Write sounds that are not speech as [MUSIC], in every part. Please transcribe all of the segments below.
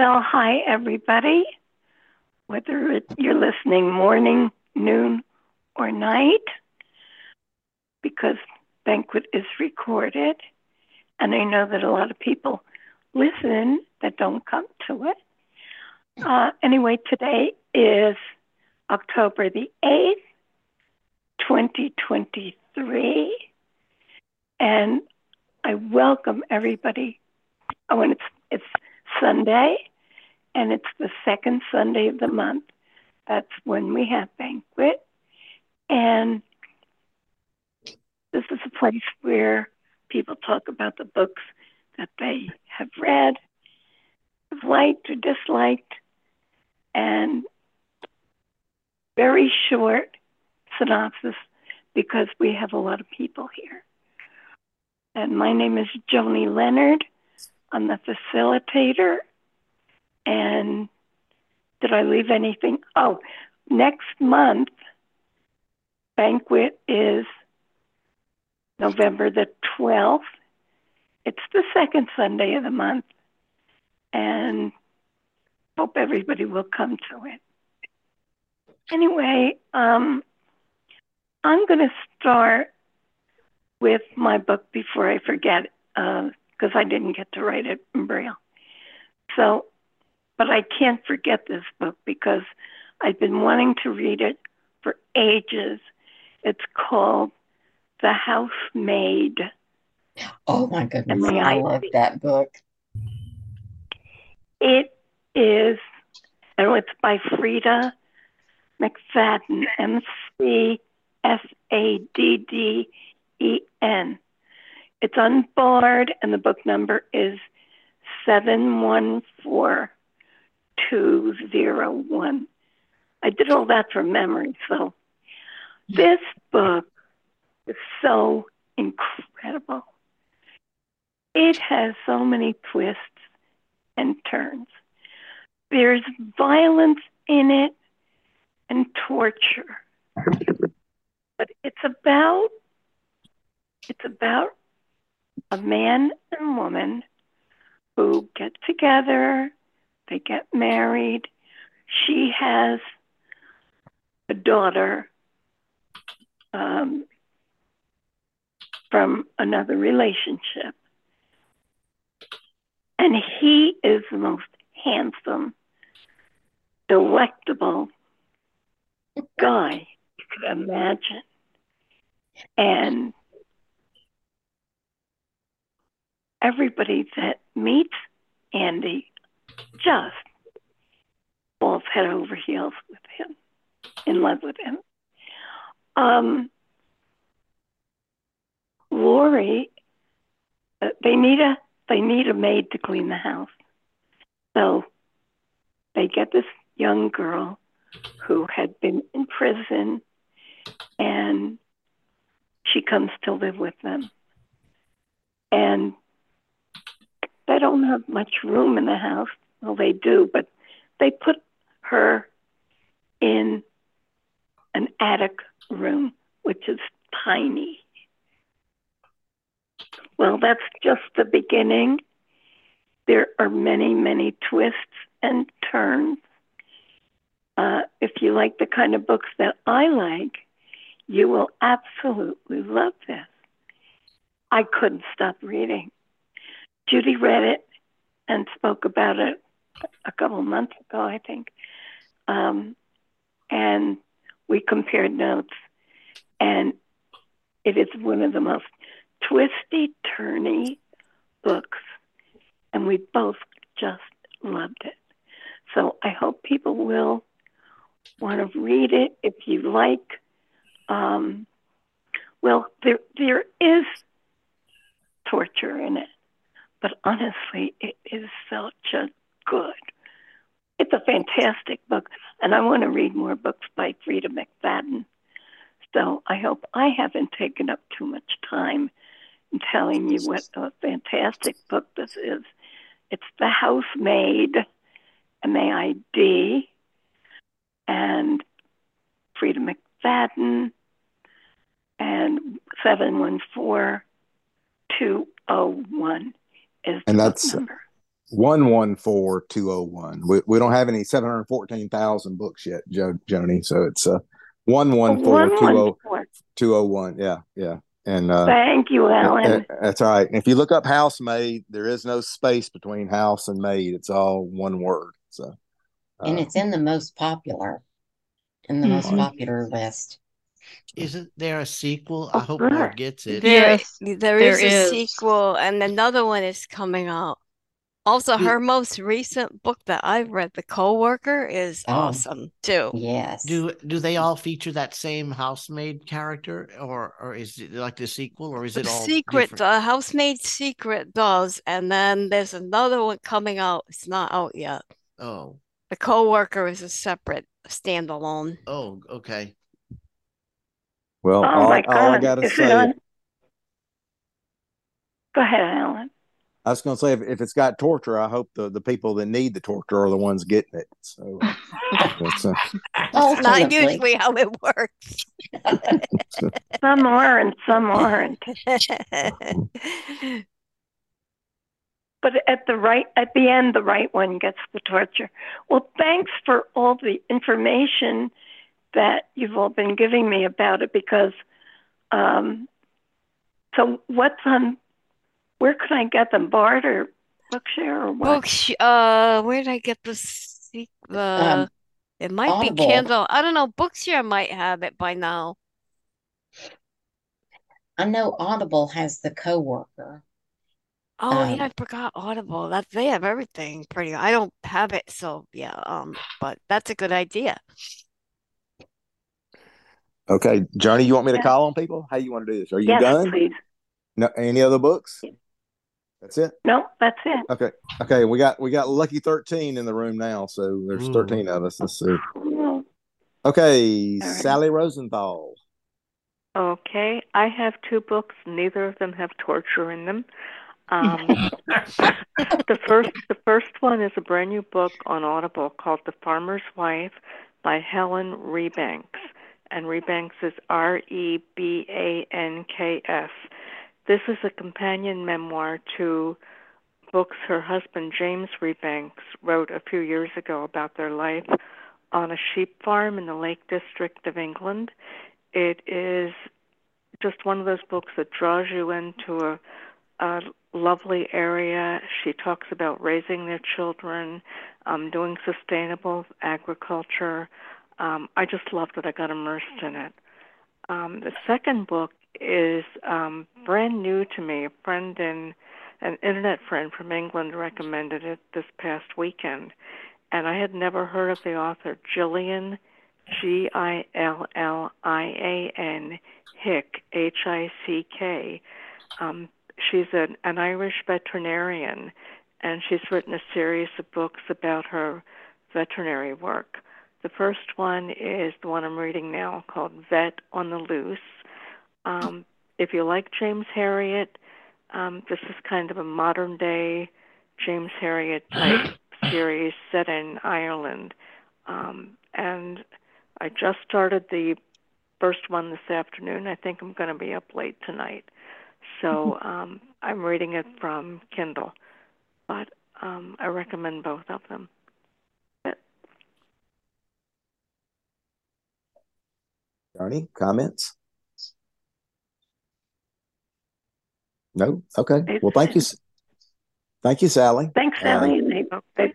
Well, hi, everybody. Whether you're listening morning, noon, or night, because Banquet is recorded. And I know that a lot of people listen that don't come to it. Uh, anyway, today is October the 8th, 2023. And I welcome everybody. Oh, and it's, it's Sunday, and it's the second Sunday of the month. That's when we have banquet. And this is a place where people talk about the books that they have read, have liked or disliked, and very short synopsis because we have a lot of people here. And my name is Joanie Leonard. I'm the facilitator. And did I leave anything? Oh, next month, banquet is November the 12th. It's the second Sunday of the month. And hope everybody will come to it. Anyway, um, I'm going to start with my book before I forget, because uh, I didn't get to write it in Braille. So, but I can't forget this book because I've been wanting to read it for ages. It's called The Housemaid. Oh my goodness, I love that book. It is, and it's by Freida McFadden, M C F A D D E N. It's on Bard, and the book number is 714201. I did all that from memory, so this book is so incredible. It has so many twists and turns. There's violence in it and torture. But it's about it's about a man and woman who get together, they get married. She has a daughter um, from another relationship. And he is the most handsome, delectable guy you could imagine. And everybody that meets Andy just falls head over heels with him, in love with him. Um, Lori, uh, they need a they need a maid to clean the house, so they get this young girl who had been in prison, and she comes to live with them, and they don't have much room in the house. Well, they do, but they put her in an attic room, which is tiny. Well, that's just the beginning. There are many, many twists and turns. Uh, if you like the kind of books that I like, you will absolutely love this. I couldn't stop reading. Judy read it and spoke about it a couple months ago, I think. Um, and we compared notes, and it is one of the most twisty, turny books, and we both just loved it. So I hope people will want to read it if you like. Um, well, there there is torture in it. But honestly, it is such a good. It's a fantastic book, and I want to read more books by Freida McFadden. So I hope I haven't taken up too much time in telling you what a fantastic book this is. It's The Housemaid, M A I D, and Freida McFadden, and 714 201 is and that's one one four two oh one. We we don't have any seven hundred fourteen thousand books yet, jo- Joanie. So it's uh one one four two oh two oh one. Yeah, yeah. And uh, thank you, Alan. That's all right. And if you look up housemaid, there is no space between house and maid. It's all one word. So, uh, and it's in the most popular, in the mm-hmm. most popular list. Isn't there a sequel? I hope Mark gets it. There, there, there is, is a sequel, and another one is coming out. Also, her most recent book that I've read, The Coworker, is oh, awesome too. Yes. Do do they all feature that same housemaid character, or or is it like the sequel, or is it all secret? Different? The housemaid secret does, and then there's another one coming out. It's not out yet. Oh. The Coworker is a separate standalone. Oh, okay. Well, oh all, all I gotta say. Go ahead, Alan. I was going to say, if, if, it's got torture, I hope the, the people that need the torture are the ones getting it. So [LAUGHS] uh, that's uh, not usually how it works. some are and some aren't. [LAUGHS] but at the right at the end, the right one gets the torture. Well, thanks for all the information that you've all been giving me about it because. Um, so what's on where could I get them? Bard or Bookshare or what? Booksh uh where did I get this the um, it might Audible. be Kindle. I don't know. Bookshare might have it by now. I know Audible has the coworker. Oh um, yeah, I forgot Audible. That they have everything pretty. I don't have it, so yeah. Um, but that's a good idea. Okay, Joanie, you want me to call on people? How you want to do this? Are you yes, done? Please. No, any other books? That's it. No, that's it. Okay. Okay. We got we got lucky thirteen in the room now, so there's Ooh. thirteen of us. Let's see. Okay, right. Sally Rosenthal. Okay, I have two books. Neither of them have torture in them. Um, [LAUGHS] the first the first one is a brand new book on Audible called The Farmer's Wife by Helen Rebanks, and Rebanks is R E B A N K S. This is a companion memoir to books her husband James Rebanks wrote a few years ago about their life on a sheep farm in the Lake District of England. It is just one of those books that draws you into a, a lovely area. She talks about raising their children, um, doing sustainable agriculture. Um, I just loved it. I got immersed in it. Um, the second book is um, brand new to me. A friend in an internet friend from England recommended it this past weekend, and I had never heard of the author Gillian, G I L L I A N Hick H I C K. Um, she's an, an Irish veterinarian, and she's written a series of books about her veterinary work. The first one is the one I'm reading now called Vet on the Loose um, if you like James Herriot, um, this is kind of a modern day James Herriot type [COUGHS] series set in Ireland. Um, and I just started the first one this afternoon. I think I'm going to be up late tonight. So [LAUGHS] um, I'm reading it from Kindle, but um, I recommend both of them. Joanie, comments? No. Okay. Well, thank you. Thank you, Sally. Thanks, Sally. Uh,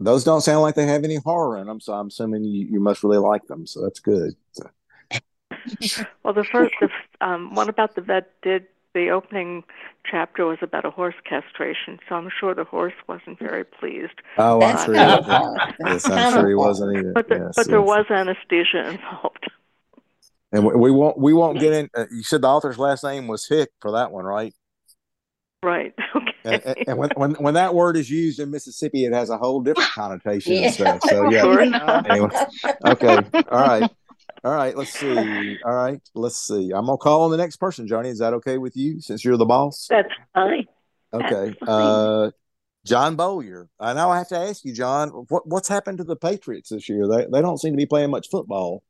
those don't sound like they have any horror in them, so I'm assuming you, you must really like them. So that's good. So. [LAUGHS] well, the first, the, um, one about the vet did the opening chapter was about a horse castration, so I'm sure the horse wasn't very pleased. Oh, I'm sure, he wasn't. yes, I'm sure he wasn't either. But, the, yes, but yes. there was anesthesia involved. And we, we won't we won't get in. Uh, you said the author's last name was Hick for that one, right? Right. [LAUGHS] Okay. And, and, when, when when that word is used in Mississippi, it has a whole different connotation yeah. and stuff. So [LAUGHS] yeah. anyway, okay. All right. All right. Let's see. All right. Let's see. I'm gonna call on the next person, Joanie. Is that okay with you? Since you're the boss. That's fine. Okay. That's fine. Uh, John Bowyer. I now I have to ask you, John, what what's happened to the Patriots this year? They they don't seem to be playing much football.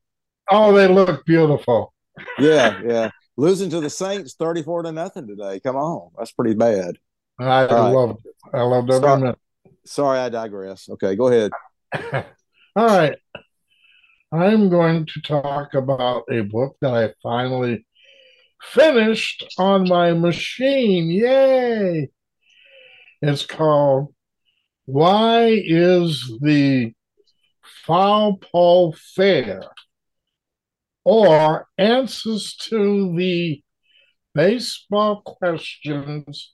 Oh, they look beautiful. Yeah, yeah. Losing to the Saints 34 to nothing today. Come on. That's pretty bad. I right. loved it. I loved every sorry, minute. Sorry, I digress. Okay, go ahead. [LAUGHS] All right. I'm going to talk about a book that I finally finished on my machine. Yay! It's called Why is the Foul Pole Fair? Or Answers to the Baseball Questions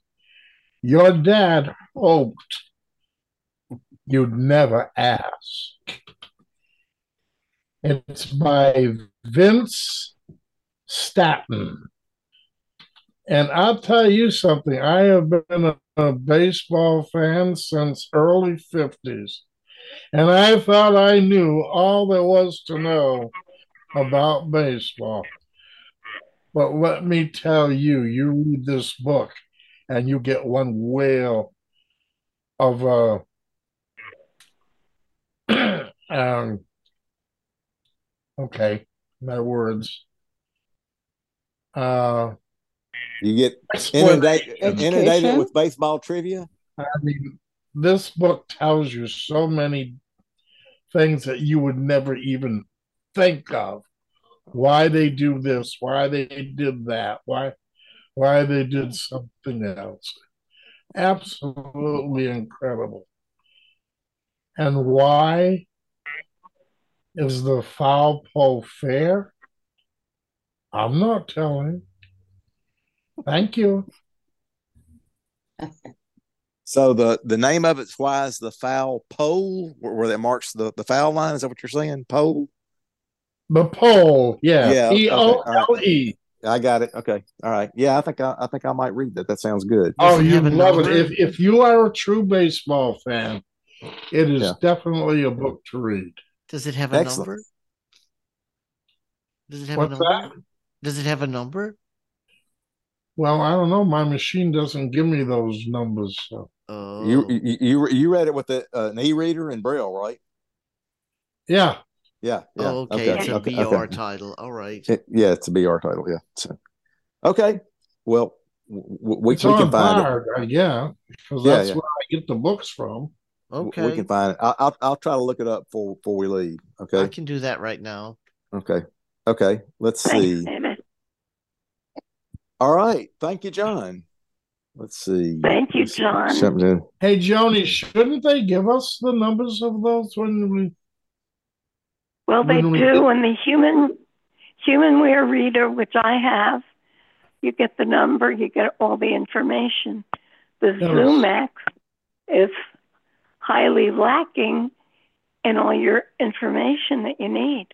Your Dad Hoped You'd Never Ask. It's by Vince Staten. And I'll tell you something, I have been a, a, baseball fan since early 50s. And I thought I knew all there was to know about baseball. But let me tell you, you read this book and you get one whale of uh [CLEARS THROAT] um okay, my words. Uh you get inundated, inundated with baseball trivia. I mean, this book tells you so many things that you would never even think of. Why they do this, why they did that, why why they did something else. Absolutely incredible. And why is the foul pole fair? I'm not telling. Thank you. [LAUGHS] So the the name of it's why is the foul pole where, where that marks the the foul line? Is that what you're saying? Pole. The pole, yeah. Yeah. P O L E. I got it. Okay. All right. Yeah, I think I, I think I might read that. That sounds good. Oh, you love it. If if you are a true baseball fan, it is yeah. definitely a book to read. Does it have a Excellent. number? Does it have What's a number? That? Does it have a number? Well, I don't know. My machine doesn't give me those numbers. So. Oh. You, you you read it with the, uh, an e-reader and braille, right? Yeah. Yeah. yeah. Oh, okay. okay. It's a okay. BR okay. title. All right. It, yeah, it's a BR title. Yeah. So, okay. Well, w- we, we can find it. Uh, yeah, because yeah, that's yeah. where I get the books from. Okay. We can find it. I'll, I'll, I'll try to look it up before before we leave. Okay. I can do that right now. Okay. Okay. Let's see. All right. Thank you, John. Let's see. Thank you, John. Something. Hey, Joanie, shouldn't they give us the numbers of those when we? Well, they when do. and the human HumanWare reader, which I have, you get the number, you get all the information. The yes. ZoomX is highly lacking in all your information that you need.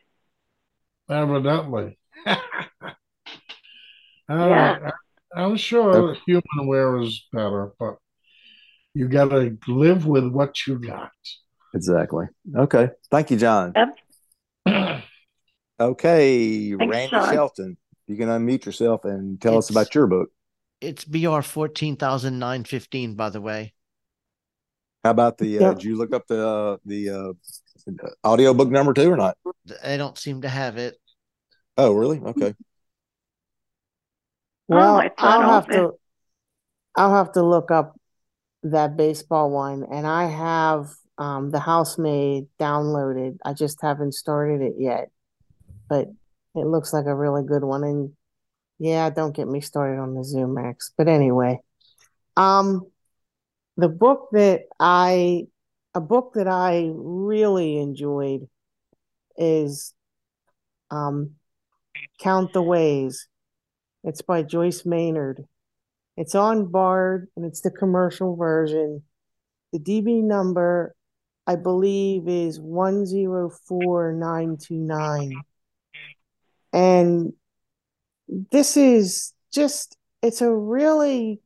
Evidently. [LAUGHS] yeah. I, am sure HumanWare is better, but you got to live with what you got. Exactly. Okay. Thank you, John. Yep. [CLEARS THROAT] okay, Thanks, Randy John. Shelton, you can unmute yourself and tell it's, us about your book. It's BR fourteen thousand nine fifteen, by the way. How about the? Uh, Did you look up the uh, the uh, audio book number two or not? I don't seem to have it. Oh, really? Okay. Well, oh, I'll have to I'll have to look up that baseball one and I have um the housemaid downloaded. I just haven't started it yet. But it looks like a really good one and yeah, don't get me started on the ZoomX. But anyway, um the book that I a book that I really enjoyed is um Count the Ways it's by Joyce Maynard. It's on Bard and it's the commercial version. The DB number, I believe, is 104929. And this is just, it's a really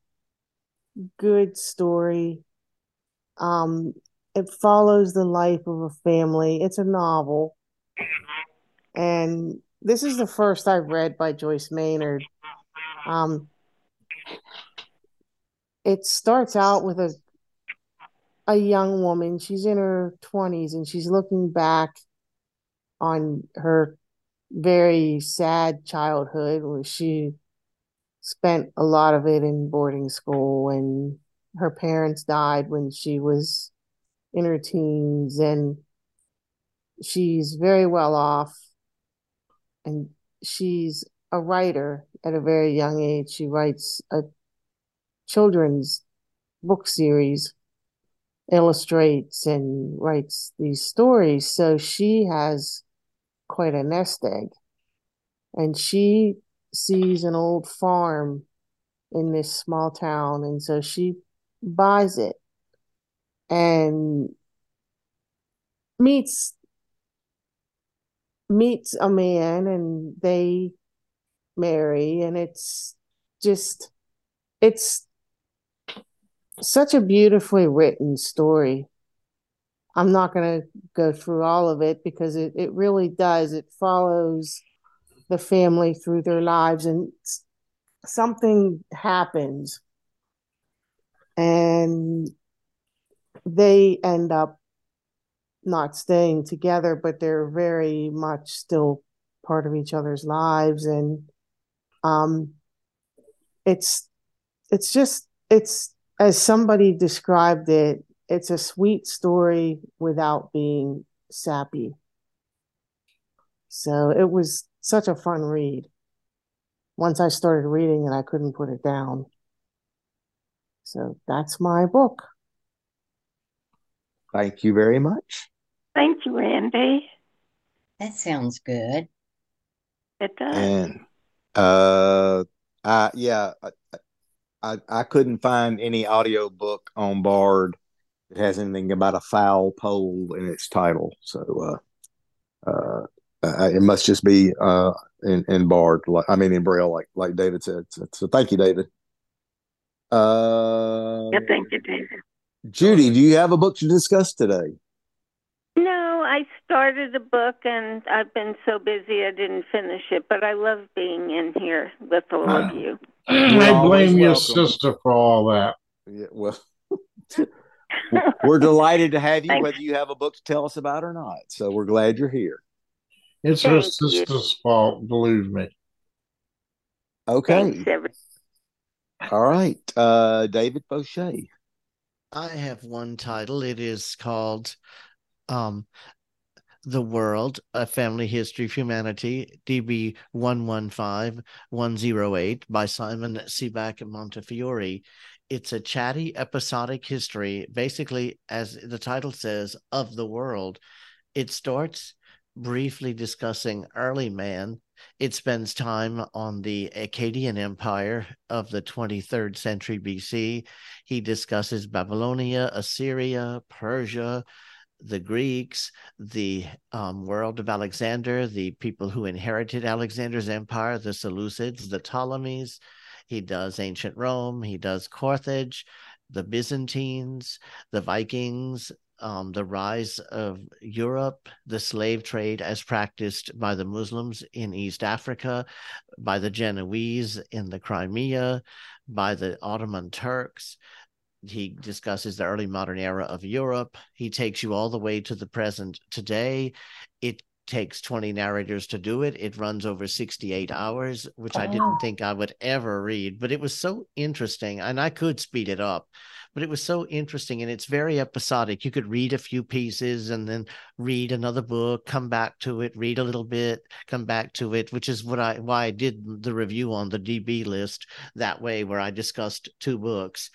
good story. Um, it follows the life of a family. It's a novel. And this is the first I've read by Joyce Maynard. Um, it starts out with a a young woman. She's in her twenties and she's looking back on her very sad childhood where she spent a lot of it in boarding school and her parents died when she was in her teens and she's very well off and she's a writer at a very young age. She writes a children's book series, illustrates and writes these stories. So she has quite a nest egg. And she sees an old farm in this small town. And so she buys it and meets meets a man and they marry and it's just it's such a beautifully written story. I'm not going to go through all of it because it, it really does. It follows the family through their lives and something happens. And they end up not staying together, but they're very much still part of each other's lives. And um, it's it's just it's as somebody described it, it's a sweet story without being sappy. So it was such a fun read. Once I started reading and I couldn't put it down. So that's my book. Thank you very much. Thank you, Randy. That sounds good. It does. And uh, I yeah, I, I couldn't find any audio book on Bard that has anything about a foul pole in its title. So uh, uh, uh it must just be uh in in Bard. Like, I mean in Braille, like like David said. So, so thank you, David. Uh, yeah, thank you, David. Judy, do you have a book to discuss today? No, I started a book and I've been so busy I didn't finish it, but I love being in here with all of you. [CLEARS THROAT] I blame your sister for all that. Yeah, well, [LAUGHS] we're delighted to have you, Thanks. whether you have a book to tell us about or not. So we're glad you're here. It's Thank her sister's you. fault, believe me. Okay. Thanks, all right. Uh, David Boucher. I have one title. It is called um, the World, A Family History of Humanity, DB 115108 by Simon Sebag Montefiore. It's a chatty episodic history, basically, as the title says, of the world. It starts briefly discussing early man. It spends time on the Akkadian Empire of the 23rd century BC. He discusses Babylonia, Assyria, Persia, the Greeks, the um, world of Alexander, the people who inherited Alexander's empire, the Seleucids, the Ptolemies. He does ancient Rome. He does Carthage, the Byzantines, the Vikings, um, the rise of Europe, the slave trade as practiced by the Muslims in East Africa, by the Genoese in the Crimea, by the Ottoman Turks, he discusses the early modern era of Europe. He takes you all the way to the present today. It takes 20 narrators to do it. It runs over 68 hours, which oh. I didn't think I would ever read, but it was so interesting. And I could speed it up, but it was so interesting and it's very episodic. You could read a few pieces and then read another book, come back to it, read a little bit, come back to it, which is what I why I did the review on the DB list that way where I discussed two books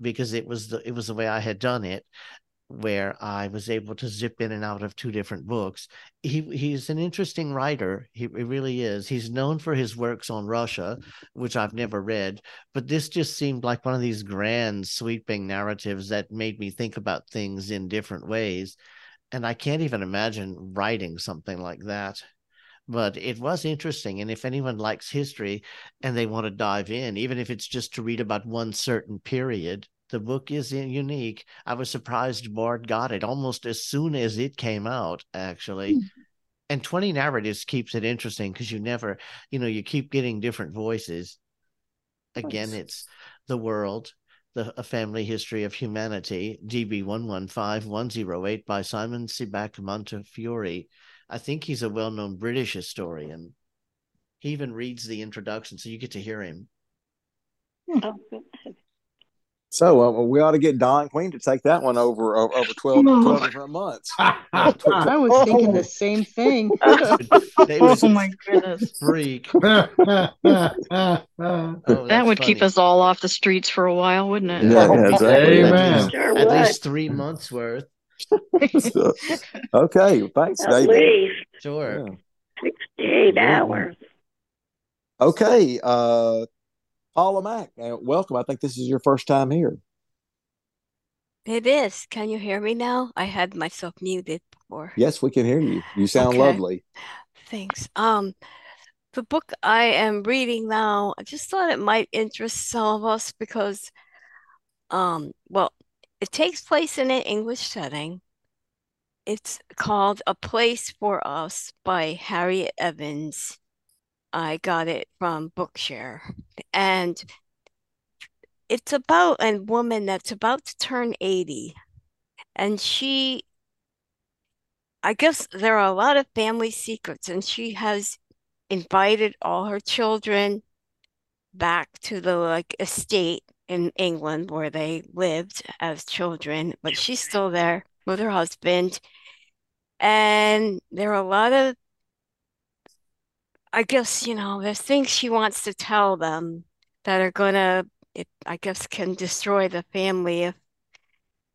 because it was the it was the way I had done it where I was able to zip in and out of two different books. He he's an interesting writer. He, he, really is. He's known for his works on Russia, which I've never read, but this just seemed like one of these grand sweeping narratives that made me think about things in different ways. And I can't even imagine writing something like that. But it was interesting. And if anyone likes history and they want to dive in, even if it's just to read about one certain period, the book is unique. I was surprised Bard got it almost as soon as it came out, actually. Mm. And 20 narratives keeps it interesting because you never, you know, you keep getting different voices. Again, it's the world, the a family history of humanity, DB 115108 by Simon Sebag Montefiore. I think he's a well known British historian. He even reads the introduction, so you get to hear him. Oh, So uh, we ought to get Don Queen to take that one over over, over 12, 12 different months. [LAUGHS] I was thinking the same thing. [LAUGHS] oh my goodness. Freak. [LAUGHS] oh, that would funny. keep us all off the streets for a while, wouldn't it? Yeah, yeah exactly. Amen. At least three months worth. So, okay, thanks, At David. Least. Sure. Yeah. 68 hours. Okay, uh, Paula Mack, uh, welcome. I think this is your first time here. It is. Can you hear me now? I had myself muted before. Yes, we can hear you. You sound Okay. lovely. Thanks. Um, the book I am reading now, I just thought it might interest some of us because, um, well, it takes place in an English setting. It's called A Place for Us by Harriet Evans. I got it from Bookshare. And it's about a woman that's about to turn 80. And she, I guess there are a lot of family secrets, and she has invited all her children back to the like estate in England where they lived as children, but she's still there with her husband. And there are a lot of I guess, you know, there's things she wants to tell them that are gonna, I guess, can destroy the family if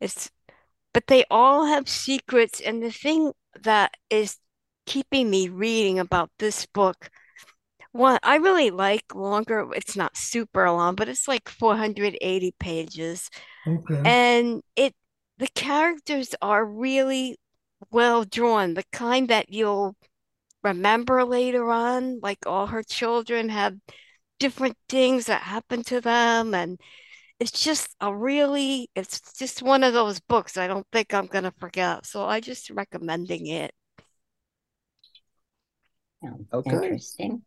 it's, but they all have secrets. And the thing that is keeping me reading about this book, one, I really like longer, it's not super long, but it's like 480 pages. Okay. And it, the characters are really well drawn, the kind that you'll remember later on, like all her children have different things that happen to them. And it's just a really, it's just one of those books I don't think I'm going to forget. So I just recommending it. Sounds Okay. Interesting.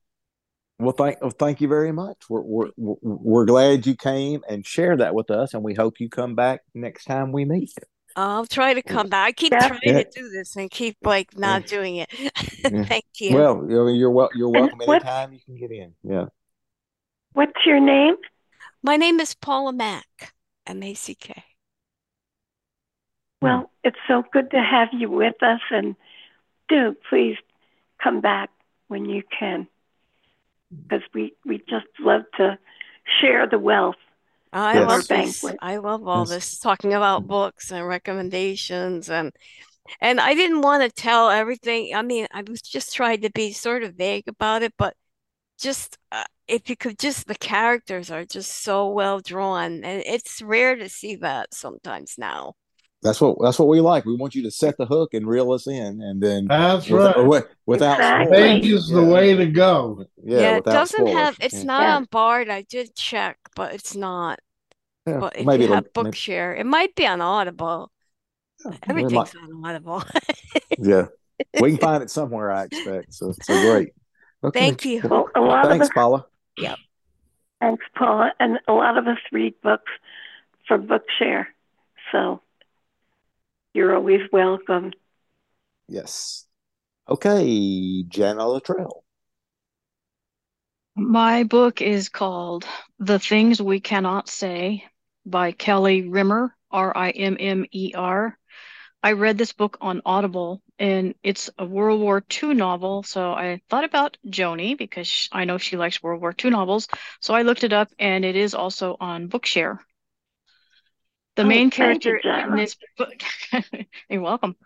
Well, thank well, thank you very much. We're, we're we're we're glad you came and shared that with us, and we hope you come back next time we meet. I'll try to come back. I keep Yeah. trying Yeah. to do this and keep like not doing it. [LAUGHS] Thank you. Well, you know, you're wel- you're welcome what- anytime you can get in. Yeah. What's your name? My name is Paula Mack, M A C K. Well, it's so good to have you with us, and do please come back when you can, because we we just love to share the wealth. I Yes. love Banquet. this. I love all Yes. this talking about books and recommendations and and I didn't want to tell everything. I mean, I was just trying to be sort of vague about it, but just uh, if you could just the characters are just so well drawn and it's rare to see that sometimes now. That's what that's what we like. We want you to set the hook and reel us in, and then That's with- right. wi- without Exactly. spoilers. Vague is the Yeah. way to go. Yeah, Yeah, it doesn't spoilers. have it's Yeah. not Yeah. on Bard. I did check, but it's not. Yeah, But if maybe you it'll- have maybe- Bookshare, it might be on Audible. yeah, [LAUGHS] we Everything's might- on Audible. [LAUGHS] yeah, we can find it somewhere. I expect. So, so great. Okay. Thank you. Well, a lot Thanks, of us, Paula. Yeah. Thanks, Paula, and a lot of us read books for Bookshare, so you're always welcome. Yes. Okay, Jana Luttrell. My book is called The Things We Cannot Say by Kelly Rimmer, R I M M E R. I read this book on Audible and it's a World War II novel. So I thought about Joanie because I know she likes World War II novels. So I looked it up and it is also on Bookshare. The Oh, main thank you, character in this book, [LAUGHS] you're welcome.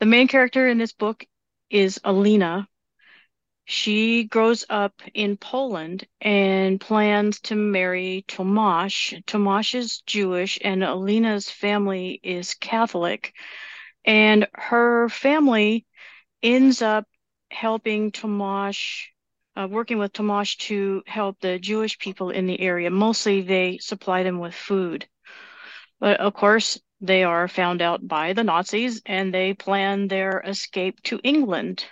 The main character in this book is Alina. She grows up in Poland and plans to marry Tomasz. Tomasz is Jewish and Alina's family is Catholic. And her family ends up helping Tomasz, uh, working with Tomasz to help the Jewish people in the area. Mostly they supply them with food. But of course, they are found out by the Nazis and they plan their escape to England.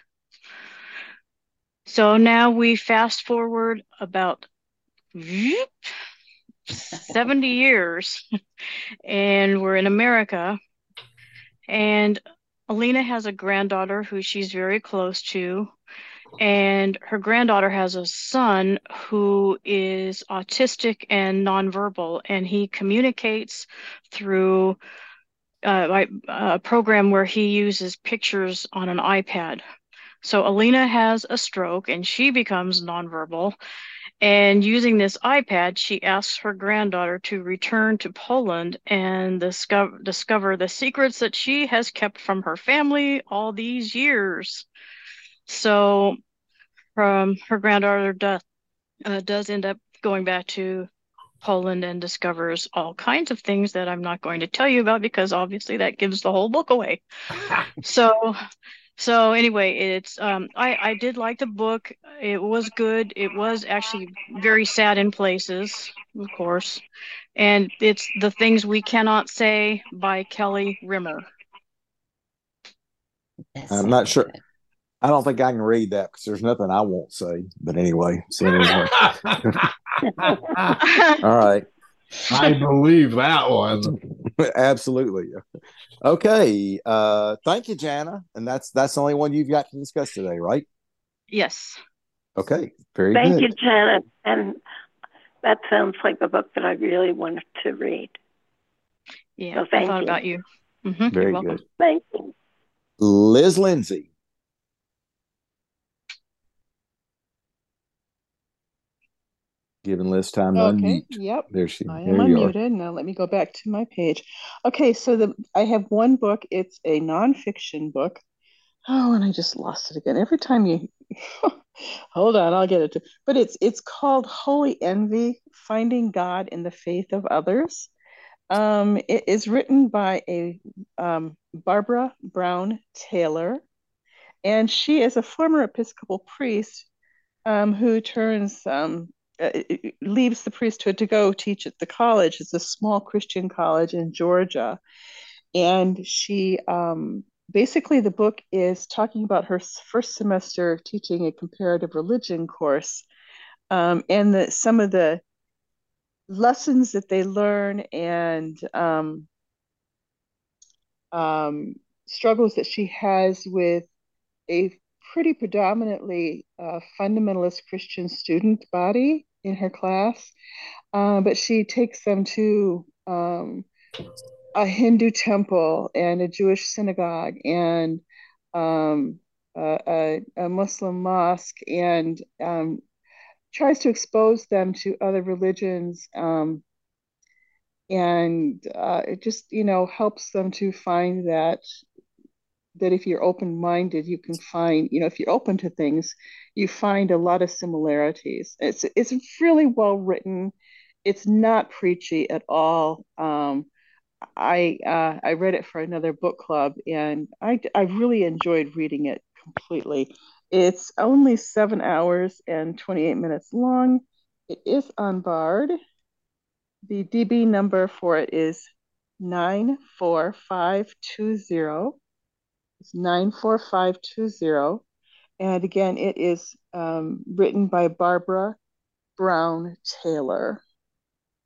So now we fast forward about whoop, 70 [LAUGHS] years and we're in America. And Alina has a granddaughter who she's very close to. And her granddaughter has a son who is autistic and nonverbal, and he communicates through uh, a program where he uses pictures on an iPad. So Alina has a stroke and she becomes nonverbal. And using this iPad, she asks her granddaughter to return to Poland and discover, discover the secrets that she has kept from her family all these years. So um, her granddaughter does, uh, does end up going back to Poland and discovers all kinds of things that I'm not going to tell you about because obviously that gives the whole book away. [LAUGHS] so so anyway, it's um I I did like the book. It was good. It was actually very sad in places, of course. And it's The Things We Cannot Say by Kelly Rimmer. I'm not sure. I don't think I can read that because there's nothing I won't say. But anyway, so anyway. [LAUGHS] All right. I believe that one. [LAUGHS] Absolutely. Okay. Uh thank you, Jana. And that's that's the only one you've got to discuss today, right? Yes. Okay. Very good. thank good. you, Jana. And that sounds like a book that I really wanted to read. Yeah, so I thought you. about you. Mm-hmm. Very good. Thank you. Liz Lindsay. Given Liz time to okay. unmute. Yep. There she. I am unmuted. Now let me go back to my page. Okay, so the I have one book. It's a nonfiction book. Oh, and I just lost it again. Every time you [LAUGHS] hold on, I'll get it. To, but it's it's called Holy Envy: Finding God in the Faith of Others. Um, it is written by a um, Barbara Brown Taylor, and she is a former Episcopal priest um, who turns um, uh, leaves the priesthood to go teach at the college. It's a small Christian college in Georgia. And she um, basically, the book is talking about her first semester teaching a comparative religion course um, and the, some of the lessons that they learn and um, um struggles that she has with a pretty predominantly uh, fundamentalist Christian student body in her class, uh, but she takes them to um, a Hindu temple and a Jewish synagogue and um, a, a, Muslim mosque and um, tries to expose them to other religions um, and uh, it just you know helps them to find that that if you're open minded, you can find, you know, if you're open to things, you find a lot of similarities. It's it's really well written. It's not preachy at all. Um, I uh, I read it for another book club, and I I really enjoyed reading it completely. It's only seven hours and 28 minutes long. It is on Bard. The DB number for it is 94520. It's 94520. And again, it is um, written by Barbara Brown Taylor.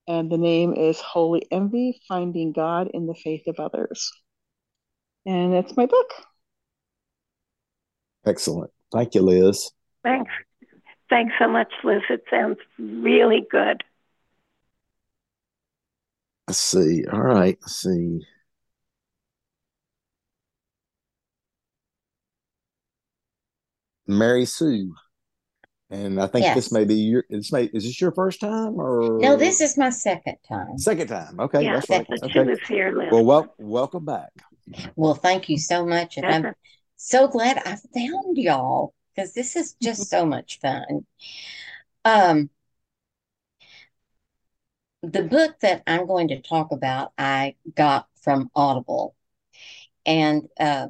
And the name is Holy Envy Finding God in the Faith of Others. And that's my book. Excellent. Thank you, Liz. Thanks. Thanks so much, Liz. It sounds really good. Let's see. All right. Let's see. Mary Sue. And I think Yes. this may be your this may is this your first time or No, this is my second time. second time. Okay, yeah, that's right. that she was here, Liz. Well, wel- welcome back. Well, thank you so much. And I'm so glad I found y'all because this is just so much fun. Um, the book that I'm going to talk about, I got from Audible. And uh,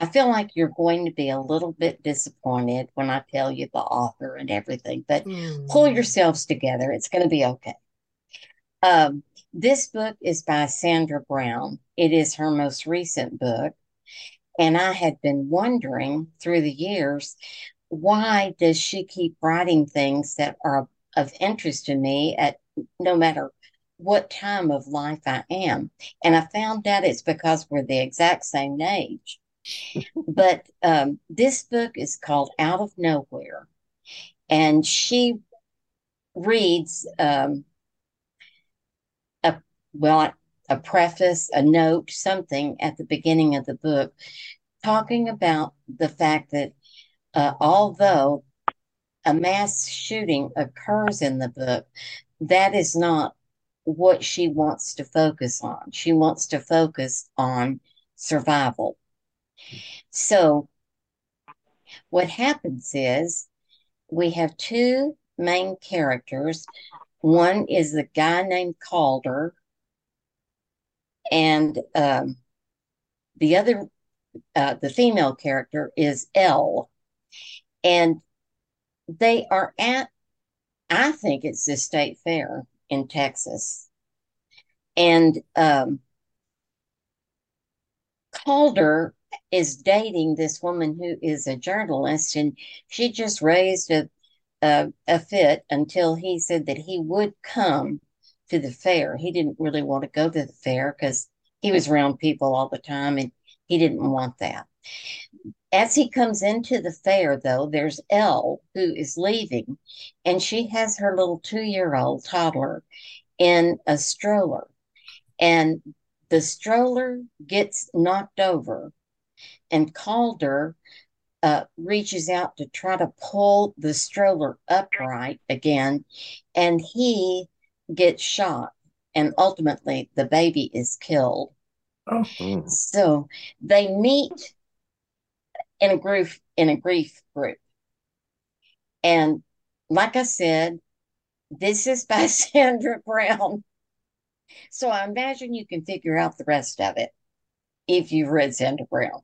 I feel like you're going to be a little bit disappointed when I tell you the author and everything, but pull yourselves together. It's going to be okay. Um, this book is by Sandra Brown. It is her most recent book. And I had been wondering through the years, why does she keep writing things that are of interest to me at no matter what time of life I am? And I found out it's because we're the exact same age. But um, this book is called Out of Nowhere, and she reads um, a well a preface, a note, something at the beginning of the book, talking about the fact that uh, although a mass shooting occurs in the book, that is not what she wants to focus on. She wants to focus on survival. So, what happens is we have two main characters. One is a guy named Calder, and um, the other, uh, the female character is Elle. And they are at, I think it's the state fair in Texas. And um, Calder is dating this woman who is a journalist, and she just raised a, a, a fit until he said that he would come to the fair. He didn't really want to go to the fair because he was around people all the time and he didn't want that. As he comes into the fair, though, there's Elle who is leaving, and she has her little two year old toddler in a stroller. And the stroller gets knocked over, and Calder uh, reaches out to try to pull the stroller upright again, and he gets shot, and ultimately the baby is killed. Oh. So they meet in a grief in a grief group, and like I said, this is by [LAUGHS] Sandra Brown. So I imagine you can figure out the rest of it if you've read Sandra Brown.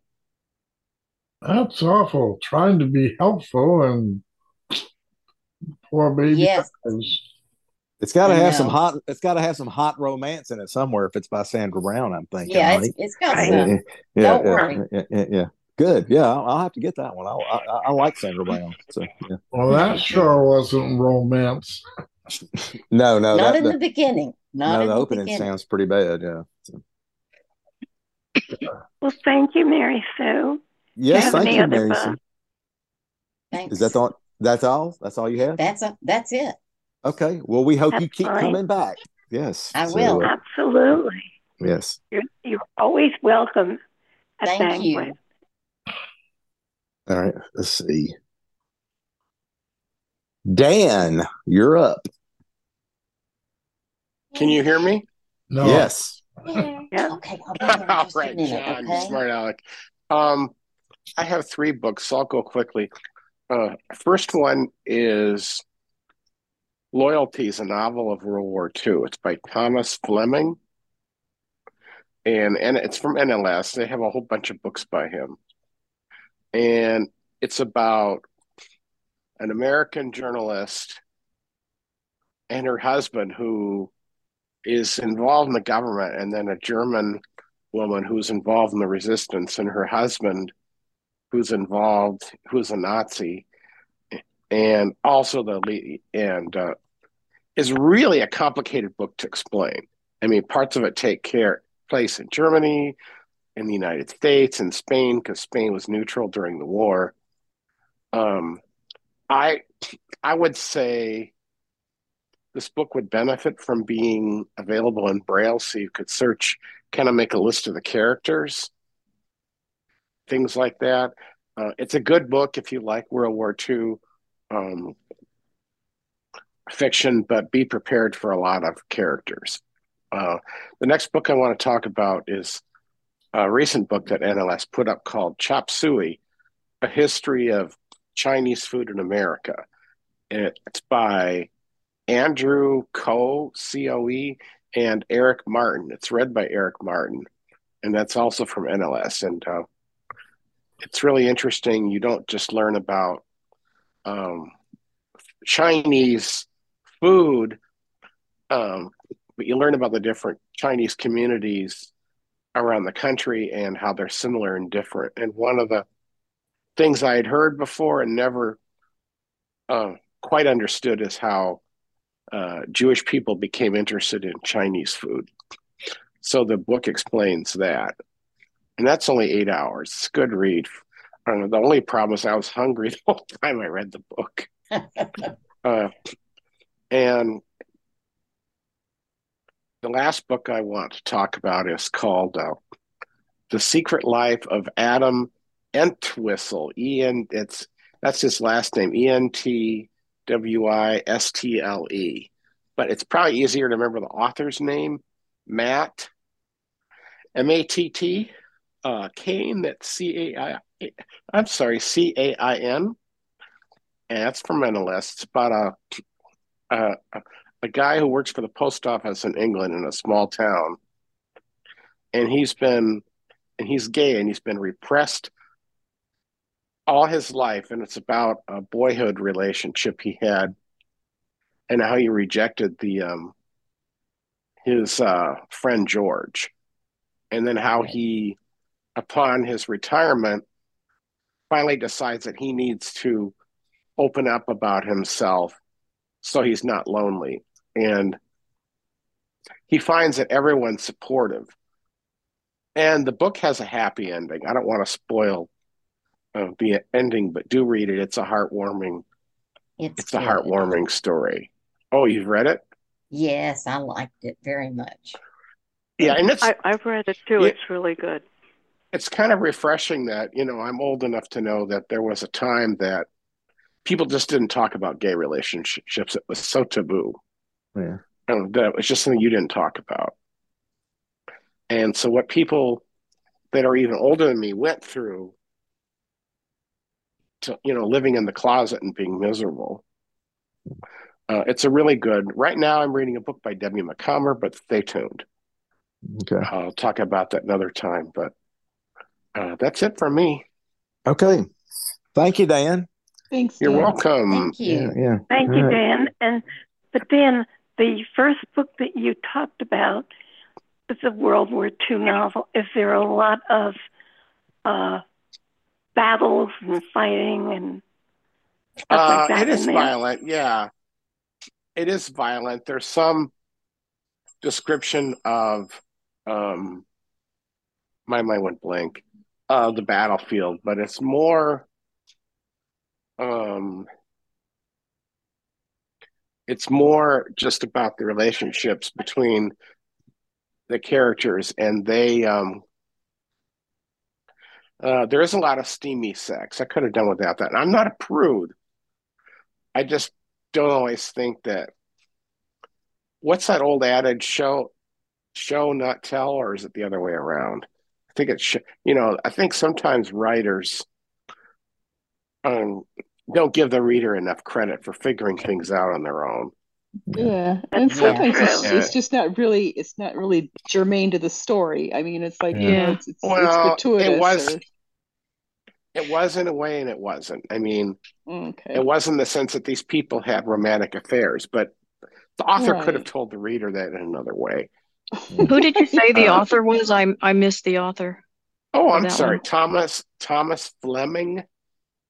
That's awful. Trying to be helpful and poor baby. Yes. It's got to have some hot. It's got to have some hot romance in it somewhere. If it's by Sandra Brown, I'm thinking. Yeah, it's, it's got some. Yeah, yeah, Don't yeah, worry. Yeah, yeah, yeah, Good. Yeah, I'll, I'll, have to get that one. I, I, I like Sandra Brown. So, yeah. Well, that sure wasn't romance. [LAUGHS] no, no, not that, in that, the beginning. Not no, in the, the opening beginning. sounds pretty bad. Yeah. So. Well, thank you, Mary Sue. Yes, have thank you, other Mary. books? Thanks. Is that all? That's all. That's all you have. That's a, that's it. Okay. Well, we hope you keep fine. coming back. Yes, I So, will. uh, Absolutely. yes. You're, you're always welcome at Thank you. All right. Let's see. Dan, you're up. Can you hear me? No. Yes. Yeah. Okay, hold on here All just a [LAUGHS] minute, John, okay? smart Alec. Um, I have three books, so I'll go quickly. Uh, first one is Loyalty is a novel of World War II. It's by Thomas Fleming, and and it's from NLS. They have a whole bunch of books by him, and it's about an American journalist and her husband who is involved in the government, and then a German woman who's involved in the resistance, and her husband who's involved, who's a Nazi, and also the lead, and uh, is really a complicated book to explain. I mean, parts of it take care place in Germany, in the United States, in Spain, because Spain was neutral during the war. Um, I I would say this book would benefit from being available in Braille, so you could search, kind of make a list of the characters, things like that. Uh, it's a good book if you like World War II um, fiction, but be prepared for a lot of characters. Uh, the next book I want to talk about is a recent book that NLS put up called Chop Suey, A History of Chinese Food in America. It's by Andrew Coe, C-O-E, and Eric Martin. It's read by Eric Martin, and that's also from NLS. And uh, it's really interesting. You don't just learn about um, Chinese food, um, but you learn about the different Chinese communities around the country and how they're similar and different. And one of the things I had heard before and never uh, quite understood is how uh, Jewish people became interested in Chinese food. So the book explains that. And that's only eight hours. It's a good read. I don't know. The only problem is I was hungry [LAUGHS] the whole time I read the book. [LAUGHS] uh, and the last book I want to talk about is called uh, "The Secret Life of Adam Entwistle." E N. It's that's his last name. E N T W I S T L E. But it's probably easier to remember the author's name, Matt M A T T. Uh, Cain. That's C A I. I'm sorry, C A I N. And that's for Mentalist. It's about a, a a guy who works for the post office in England in a small town, and he's been and he's gay and he's been repressed all his life, and it's about a boyhood relationship he had and how he rejected the um, his uh, friend George, and then how he, upon his retirement, finally decides that he needs to open up about himself so he's not lonely and he finds that everyone's supportive. And the book has a happy ending. I don't want to spoil uh, the ending, but do read it. It's a heartwarming. It's, it's a heartwarming story. Oh, you've read it? Yes, I liked it very much. Yeah, and it's I, have read it too. It, it's really good. It's kind of refreshing that you know I'm old enough to know that there was a time that people just didn't talk about gay relationships. It was so taboo. Yeah. And that was just something you didn't talk about. And so what people that are even older than me went through to you know living in the closet and being miserable. Uh, it's a really good. Right now, I'm reading a book by Debbie Macomber, but stay tuned. Okay, I'll talk about that another time. But uh, that's it for me. Okay, thank you, Dan. Thanks. You're welcome. Thank you. Yeah, yeah. Thank All you, right. Dan. And but Dan, the first book that you talked about was a World War II novel. Is there a lot of uh, battles and fighting and stuff Uh, like that it is in there? violent. Yeah, it is violent. There's some description of um, my mind went blank. Uh, the battlefield, but it's more. Um, it's more just about the relationships between the characters, and they. Um, uh, there is a lot of steamy sex. I could have done without that. And I'm not a prude. I just don't always think that. What's that old adage? Show, show, not tell, or is it the other way around? I think it's, sh- you know, I think sometimes writers um, don't give the reader enough credit for figuring things out on their own. Yeah, and That's so sometimes it's, it's just not really it's not really germane to the story. I mean, it's like you know, Yeah. it's it's, it's gratuitous. it was, or- it was in a way, and it wasn't. I mean, okay. it was in the sense that these people had romantic affairs, but the author could have told the reader that in another way. Who did you say the Uh, author was? I I missed the author. Oh, I'm sorry, one. Thomas Thomas Fleming.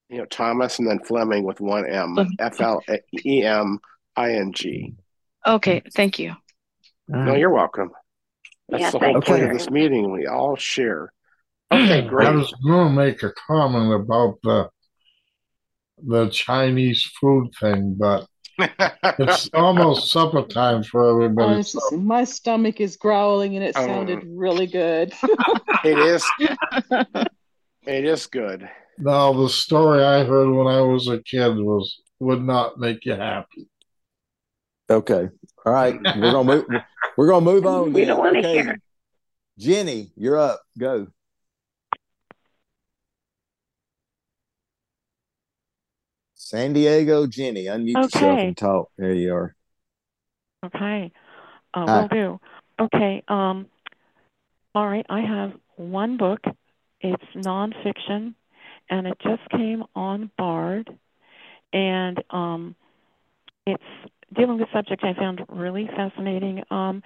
You know, Thomas and then Fleming with one M, Fleming. F L E M I N G. Okay, thank you. No, you're welcome. That's Yeah, the whole point you of this meeting. We all share. [CLEARS THROAT] Okay, great. I was going to make a comment about the the Chinese food thing, but it's almost supper time for I everybody. was just, my stomach is growling and it Oh. sounded really good. [LAUGHS] it is. [LAUGHS] It is good. Now, the story I heard when I was a kid was would not make you happy. Okay. All right. We're gonna move. We're gonna move [LAUGHS] on. We then. don't want to okay. hear. Jenny, you're up. Go. San Diego, Jenny, unmute yourself and talk. There you are. Okay, uh, Hi. will do. Okay, um, all right. I have one book. It's nonfiction, and it just came on Bard, and um, it's dealing with a subject I found really fascinating. Um,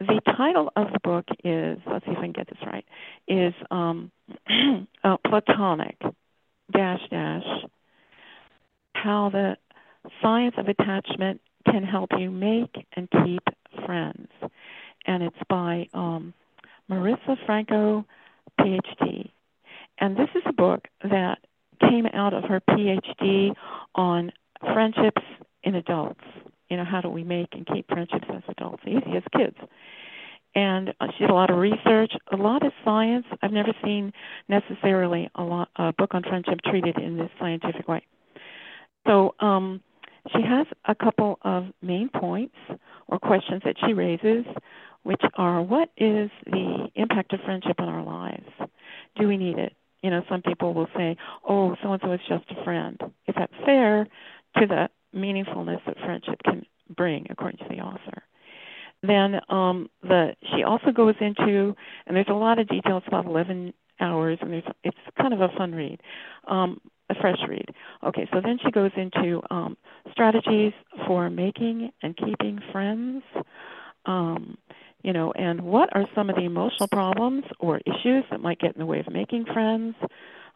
the title of the book is let's see if I can get this right. Is um, [CLEARS THROAT] uh, Platonic dash dash how the science of attachment can help you make and keep friends. And it's by um, Marisa Franco PhD. And this is a book that came out of her PhD on friendships in adults. You know, how do we make and keep friendships as adults easy as kids? And uh, she did a lot of research, a lot of science. I've never seen necessarily a lot a book on friendship treated in this scientific way. So um, she has a couple of main points or questions that she raises, which are what is the impact of friendship on our lives? Do we need it? You know, some people will say, oh, so and so is just a friend. Is that fair to the meaningfulness that friendship can bring, according to the author? Then um, the she also goes into, and there's a lot of details about 11 hours, and there's it's kind of a fun read. Um, a fresh read. Okay, so then she goes into um, strategies for making and keeping friends. Um, you know, and what are some of the emotional problems or issues that might get in the way of making friends?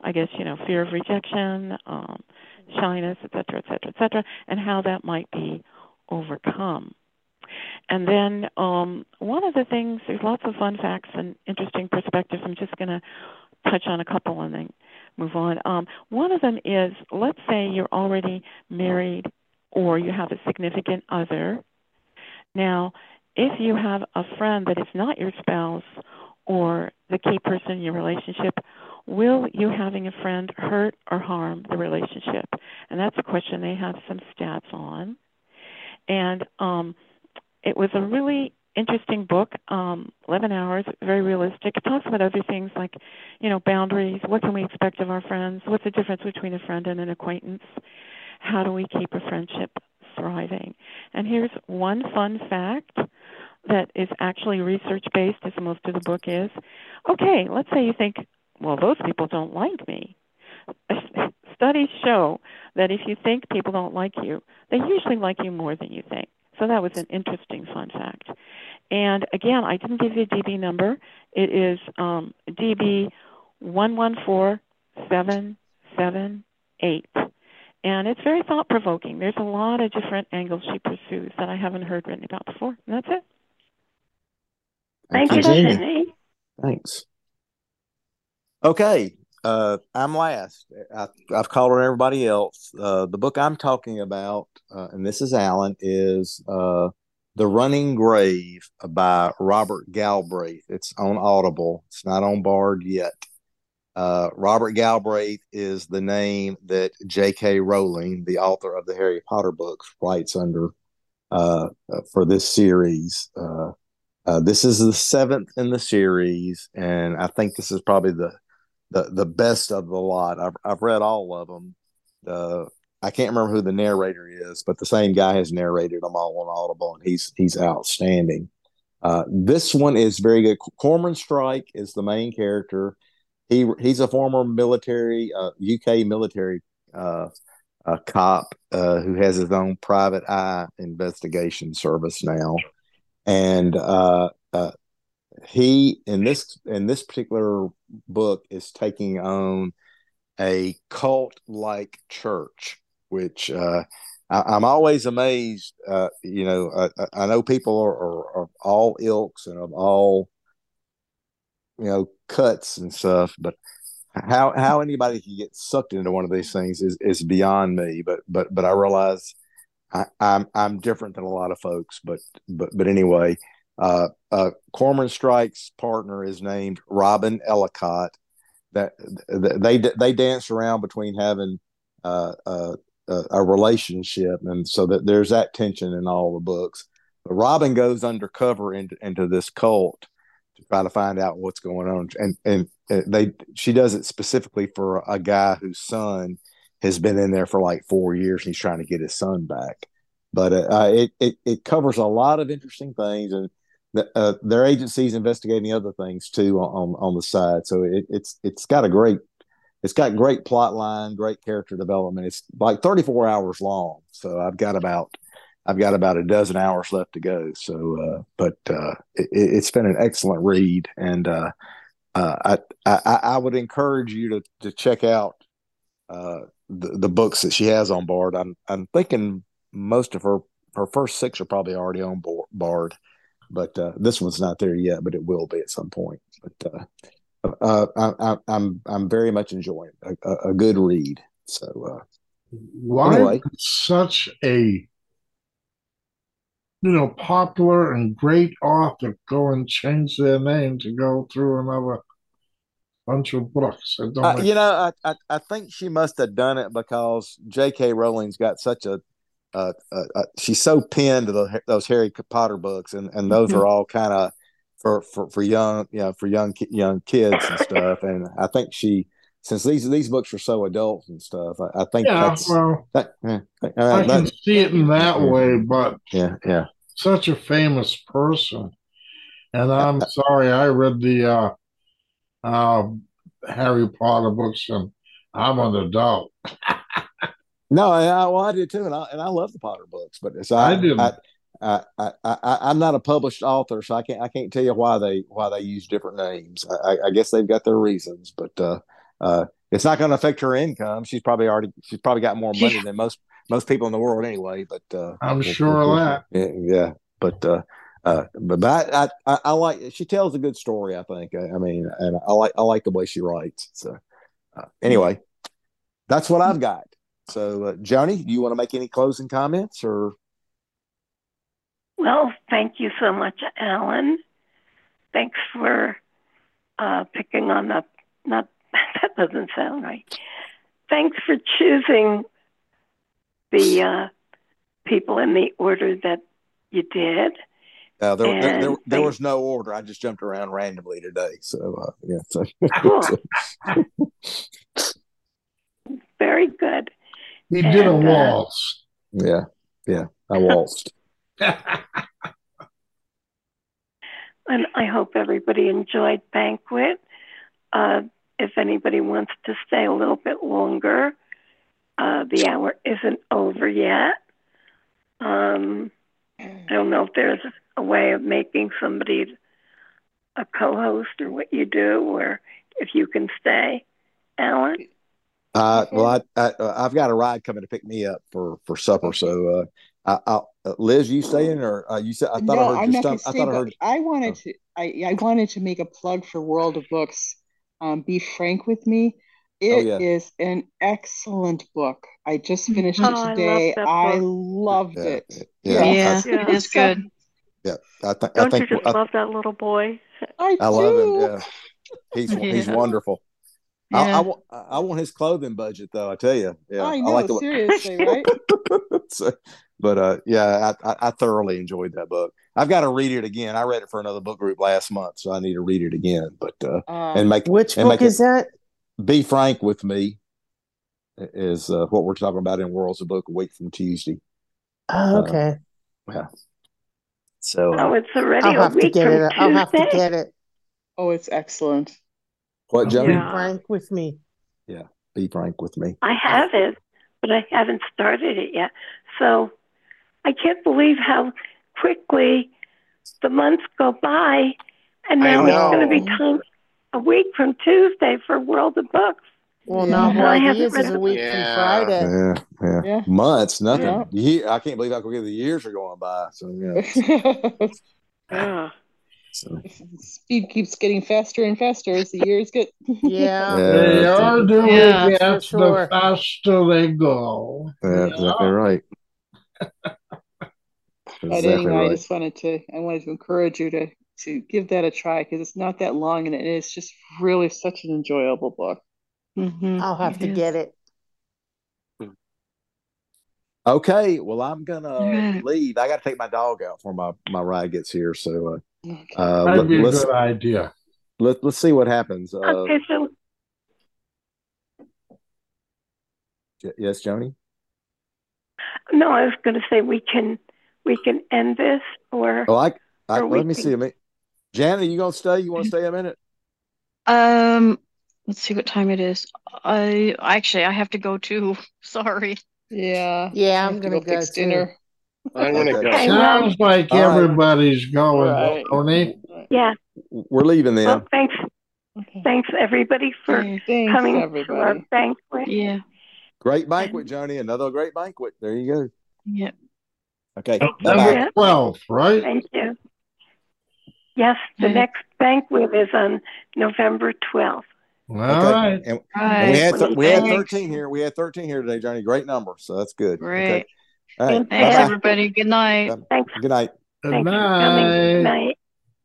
I guess you know, fear of rejection, um, shyness, et cetera, et cetera, et cetera, and how that might be overcome. And then um, one of the things, there's lots of fun facts and interesting perspectives. I'm just going to touch on a couple and then move on. Um, one of them is let's say you're already married or you have a significant other. Now, if you have a friend that is not your spouse or the key person in your relationship, will you having a friend hurt or harm the relationship? And that's a question they have some stats on. And um, it was a really interesting book, um, 11 hours, very realistic. It talks about other things like, you know, boundaries. What can we expect of our friends? What's the difference between a friend and an acquaintance? How do we keep a friendship thriving? And here's one fun fact that is actually research based, as most of the book is. Okay, let's say you think, well, those people don't like me. [LAUGHS] Studies show that if you think people don't like you, they usually like you more than you think. So that was an interesting fun fact. And again, I didn't give you a DB number. It is um, DB one one four seven seven eight, and it's very thought provoking. There's a lot of different angles she pursues that I haven't heard written about before. And that's it. Thank, Thank you, Jenny. Thanks. Okay, uh, I'm last. I, have called on everybody else. Uh, the book I'm talking about, uh, and this is Alan, is uh, The Running Grave by Robert Galbraith. It's on Audible. It's not on Bard yet. Uh, Robert Galbraith is the name that J.K. Rowling, the author of the Harry Potter books, writes under uh, for this series. this is the seventh in the series, and I think this is probably the the the best of the lot. I've I've read all of them. Uh, I can't remember who the narrator is, but the same guy has narrated them all on Audible, and he's he's outstanding. Uh, this one is very good. Cormoran Strike is the main character. He he's a former military uh, UK military uh, cop uh, who has his own private eye investigation service now, and uh, uh, he in this in this particular book is taking on a cult like church which uh, I, am always amazed uh, you know I, I know people are, are, are, all ilks and of all you know cuts and stuff but how how anybody can get sucked into one of these things is, is beyond me but but but i realize I, I'm I'm different than a lot of folks, but but but anyway, uh, uh, Cormoran Strike's partner is named Robin Ellacott. That they they dance around between having uh, uh, a relationship, and so that there's that tension in all the books. But Robin goes undercover into into this cult to try to find out what's going on, and and they she does it specifically for a guy whose son has been in there for like four years. And he's trying to get his son back, but uh, it, it it covers a lot of interesting things and uh, their agency's investigating other things too on on the side. So it, it's it's got a great it's got great plot line, great character development. It's like 34 hours long, so I've got about I've got about a dozen hours left to go. So, uh, but uh, it, has been an excellent read, and uh, uh I, I, I would encourage you to to check out uh, the the books that she has on Bard. I'm I'm thinking most of her her first six are probably already on Bard, but uh, this one's not there yet, but it will be at some point. But uh, uh, I, I, I'm I'm very much enjoying a, a, a good read. So uh, why anyway. such a you know popular and great author go and change their name to go through another bunch of books? Uh, you know, I, I I think she must have done it because J.K. Rowling's got such a, uh, uh, uh, she's so pinned to the, those Harry Potter books, and, and those Mm-hmm. are all kind of for, for for young, you know, for young young kids and stuff. And I think she, since these these books are so adult and stuff, I, I think yeah, that's well, that. yeah, uh, I can see it in that way, but yeah, yeah. such a famous person. And I'm sorry, I read the uh, uh, Harry Potter books, and I'm an adult. [LAUGHS] No, I, I- well, I did too, and I and I love the Potter books, but it's I I, didn't. I, I, I, I, I'm not a published author, so I can't I can't tell you why they why they use different names. I, I- guess they've got their reasons, but uh, uh, it's not going to affect her income. She's probably already she's probably got more money Yeah. than most most people in the world anyway. But uh, I'm sure of that. Yeah, yeah. but uh, uh, but but I, I I like she tells a good story. I think. I, I mean, and I like I like the way she writes. So uh, anyway, that's what I've got. So, uh, Joanie, do you want to make any closing comments or? Well, thank you so much, Alan. Thanks for uh, picking on the, not, [LAUGHS] that doesn't sound right. Thanks for choosing the uh, people in the order that you did. Uh, there, there, there, there thank- was no order. I just jumped around randomly today. So, uh, yeah. So, Cool. [LAUGHS] Very good. He did a And, uh, waltz. yeah, yeah. I waltzed. [LAUGHS] And I hope everybody enjoyed Banquet. Uh, if anybody wants to stay a little bit longer, uh, the hour isn't over yet. Um, I don't know if there's a way of making somebody a co-host or what you do, or if you can stay, Alan. Uh, [LAUGHS] well, I, I uh, I've got a ride coming to pick me up for for supper. So, uh, I, I, uh, Liz, you staying or uh, you said I thought no, I heard I'm your not going stomach. to I thought I heard. I wanted to. I I wanted to make a plug for World of Books. Um, Be frank with me. It is yeah. an excellent book. I just finished Oh, it I love today. I book. loved Yeah, it. yeah, Yeah, I, it is good. yeah. I, th- I Don't you think just I, love that little boy? I I love him. do. Yeah, he's he's [LAUGHS] Yeah. I, I want I want his clothing budget though. I tell you, yeah, I I know, like the seriously, [LAUGHS] right? so, but uh, yeah, I, I I thoroughly enjoyed that book. I've got to read it again. I read it for another book group last month, so I need to read it again. But uh, Um, and make Which and book make is it that? be frank with me is uh, what we're talking about in Worlds of Book a week from Tuesday. Oh, Uh, okay. yeah. So Oh, uh, it's already I'll a have to week get from it. I'll have to get it. oh, it's excellent. What, Joanie? Yeah. Frank with me. Yeah, be frank with me. I have it, but I haven't started it yet. So I can't believe how quickly the months go by, and I now it's going to be time a week from Tuesday for World of Books. Well, Yeah. now And I haven't years read is a week Yeah. from Friday. Yeah, yeah. Yeah. Months, nothing. Yeah. Ye- I can't believe how quickly the years are going by. So yeah. [LAUGHS] Yeah. So, Speed keeps getting faster and faster as the years get. [LAUGHS] Yeah. yeah, They are doing Yeah, it, for the faster they go. Yeah, exactly right. [LAUGHS] But Exactly anyway, I just wanted to I wanted to encourage you to to give that a try because it's not that long and it is just really such an enjoyable book. Mhm. I'll have It to is. get it. Okay, well, I'm gonna leave. I got to take my dog out before my my ride gets here. So Okay. uh, uh, That'd let, be a let's good idea. let, let's see what happens. Uh, Okay, so y- yes, Joanie. no, I was going to say we can we can end this, or Oh, I, I Or let me can- see a minute. Janet, you gonna stay? You want to stay a minute? Um, let's see what time it is. I actually I have to go too. [LAUGHS] Sorry. Yeah. Yeah, I I'm gonna go go fix too. dinner. I'm gonna go. Sounds like All right. everybody's going, Right. Tony. yeah. We're leaving then. Well, thanks, Okay. thanks everybody for Yeah. Thanks, coming to our everybody. banquet. Yeah. Great banquet, Joanie. Another great banquet. There you go. Yeah. Okay. Thank Bye you. 12, right? Thank you. Yes, the next banquet is on November 12th. All right. And, Right. and we had th- we had 13 here. We had 13 here today, Johnny. Great number. So that's good. Great. Okay. All right. Thanks, Bye-bye. everybody. Good night. Thanks. Good night. Good Thanks for coming. night. Night.